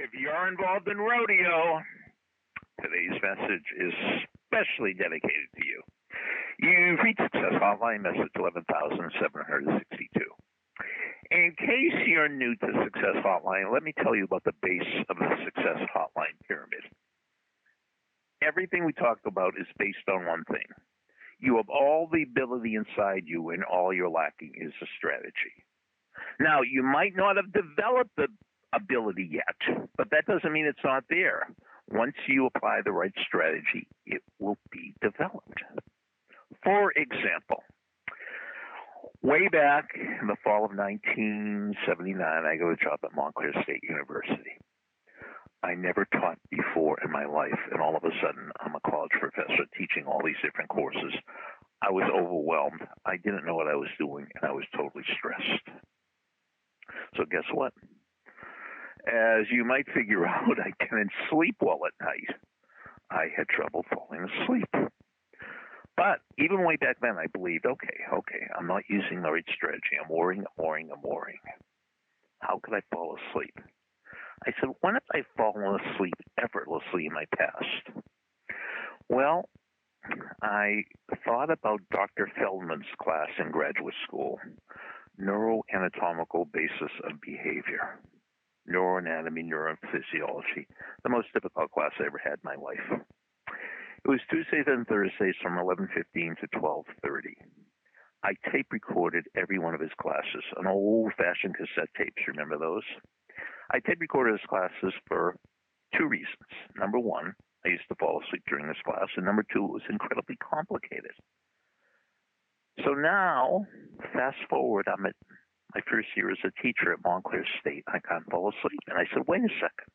If you're involved in rodeo, today's message is specially dedicated to you. You've reached Success Hotline, message 11762. In case you're new to Success Hotline, let me tell you about the base of the Success Hotline pyramid. Everything we talk about is based on one thing. You have all the ability inside you, and all you're lacking is a strategy. Now, you might not have developed the ability yet, but that doesn't mean it's not there. Once you apply the right strategy, it will be developed. For example, way back in the fall of 1979, I got a job at Montclair State University. I never taught before in my life, and all of a sudden, I'm a college professor teaching all these different courses. I was overwhelmed. I didn't know what I was doing, and I was totally stressed. So, guess what? As you might figure out, I didn't sleep well at night. I had trouble falling asleep. But even way back then, I believed, okay, okay, I'm not using the right strategy. I'm worrying, I'm worrying, I'm worrying. How could I fall asleep? I said, when have I fallen asleep effortlessly in my past? Well, I thought about Dr. Feldman's class in graduate school, Neuroanatomical Basis of Behavior, Neuroanatomy, Neurophysiology, the most difficult class I ever had in my life. It was Tuesdays and Thursdays from 11:15 to 12:30. I tape recorded every one of his classes, on old-fashioned cassette tapes. Remember those? I tape recorded his classes for two reasons. Number one, I used to fall asleep during this class, and number two, it was incredibly complicated. So now, fast forward, I'm at my first year as a teacher at Montclair State. I can't fall asleep, and I said, "Wait a second.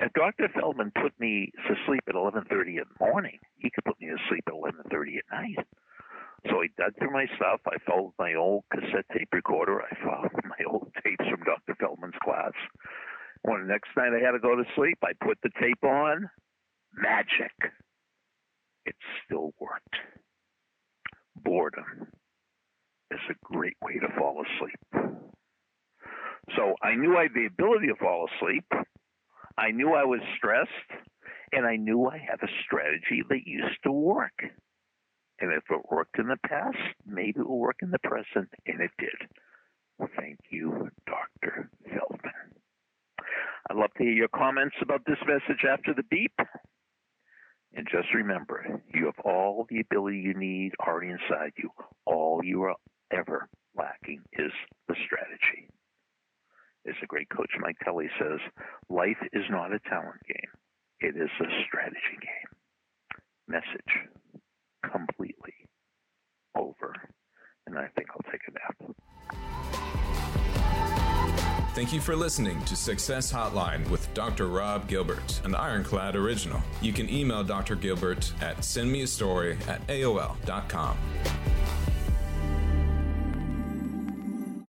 If Dr. Feldman put me to sleep at 11:30 in the morning, he could put me to sleep at 11:30 at night." So I dug through my stuff. I found my old cassette tape recorder. I found my old tapes from Dr. Feldman's class. When the next night I had to go to sleep, I put the tape on. Magic. It still worked. Boredom a great way to fall asleep. So I knew I had the ability to fall asleep. I knew I was stressed, and I knew I had a strategy that used to work. And if it worked in the past, maybe it will work in the present, and it did. Thank you, Dr. Feldman. I'd love to hear your comments about this message after the beep. And just remember, you have all the ability you need already inside you. All you are ever lacking is the strategy. As the great coach Mike Kelly says, life is not a talent game, it is a strategy game. Message completely over. And I think I'll take a nap. Thank you for listening to Success Hotline with Dr. Rob Gilbert, an Ironclad original. You can email Dr. Gilbert at sendmeastory at AOL.com.